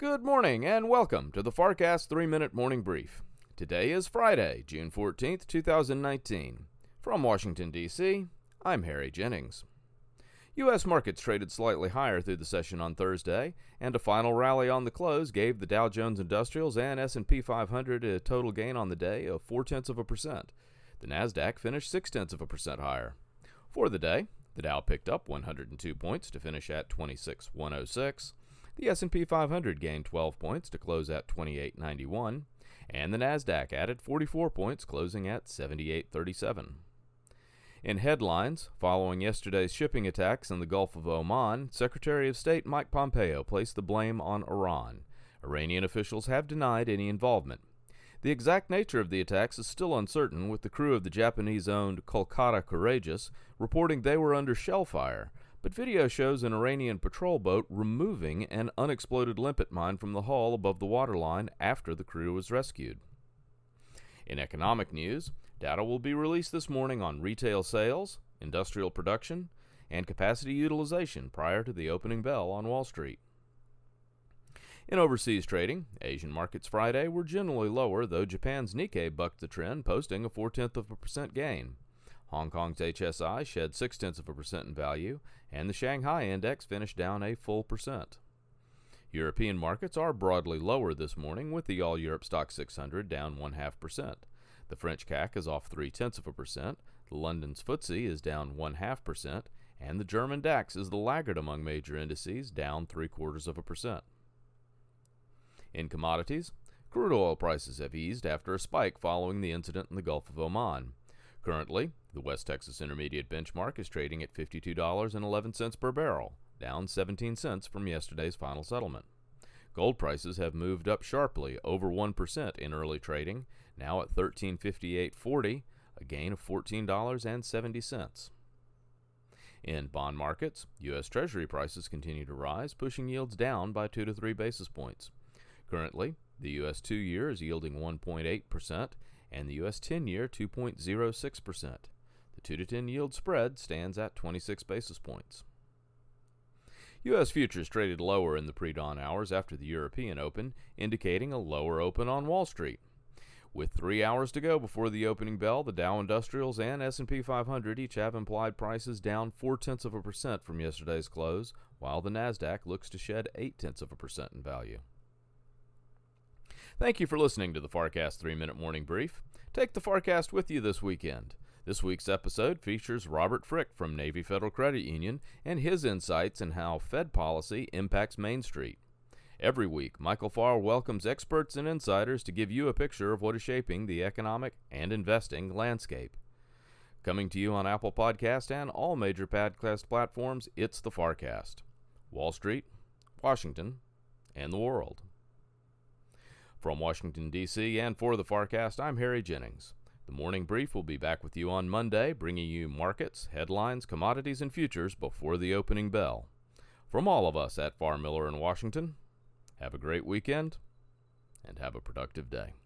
Good morning and welcome to the FarrCast 3 Minute Morning Brief. Today is Friday, June 14th, 2019. From Washington, D.C., I'm Harry Jennings. U.S. markets traded slightly higher through the session on Thursday, and a final rally on the close gave the Dow Jones Industrials and S&P 500 a total gain on the day of four tenths of a percent. The Nasdaq finished six tenths of a percent higher. For the day, the Dow picked up 102 points to finish at 26,106. The S&P 500 gained 12 points to close at 28.91, and the Nasdaq added 44 points, closing at 78.37. In headlines, following yesterday's shipping attacks in the Gulf of Oman, Secretary of State Mike Pompeo placed the blame on Iran. Iranian officials have denied any involvement. The exact nature of the attacks is still uncertain, with the crew of the Japanese owned Kokuka Courageous reporting they were under shell fire, but video shows an Iranian patrol boat removing an unexploded limpet mine from the hull above the waterline after the crew was rescued. In economic news, data will be released this morning on retail sales, industrial production, and capacity utilization prior to the opening bell on Wall Street. In overseas trading, Asian markets Friday were generally lower, though Japan's Nikkei bucked the trend, posting a four tenth of a percent gain. Hong Kong's HSI shed six tenths of a percent in value, and the Shanghai index finished down a full percent. European markets are broadly lower this morning, with the All Europe Stock 600 down one half percent. The French CAC is off three tenths of a percent, London's FTSE is down one half percent, and the German DAX is the laggard among major indices, down three quarters of a percent. In commodities, crude oil prices have eased after a spike following the incident in the Gulf of Oman. Currently, the West Texas Intermediate benchmark is trading at $52.11 per barrel, down 17 cents from yesterday's final settlement. Gold prices have moved up sharply, over 1% in early trading, now at 1358.40, a gain of $14.70. In bond markets, U.S. Treasury prices continue to rise, pushing yields down by 2 to 3 basis points. Currently, the U.S. two year is yielding 1.8%, and the U.S. 10 year 2.06%. The 2 to 10 yield spread stands at 26 basis points. U.S. futures traded lower in the pre-dawn hours after the European Open, indicating a lower open on Wall Street. With three hours to go before the opening bell, the Dow Industrials and S&P 500 each have implied prices down four tenths of a percent from yesterday's close, while the Nasdaq looks to shed eight tenths of a percent in value. Thank you for listening to the FarrCast 3 Minute Morning Brief. Take the FarrCast with you this weekend. This week's episode features Robert Frick from Navy Federal Credit Union and his insights in how Fed policy impacts Main Street. Every week, Michael Farr welcomes experts and insiders to give you a picture of what is shaping the economic and investing landscape. Coming to you on Apple Podcast and all major podcast platforms, it's the FarrCast. Wall Street, Washington, and the world. From Washington, D.C., and for the FarrCast, I'm Harry Jennings. The morning brief will be back with you on Monday, bringing you markets, headlines, commodities, and futures before the opening bell. From all of us at Farr Miller in Washington, have a great weekend and have a productive day.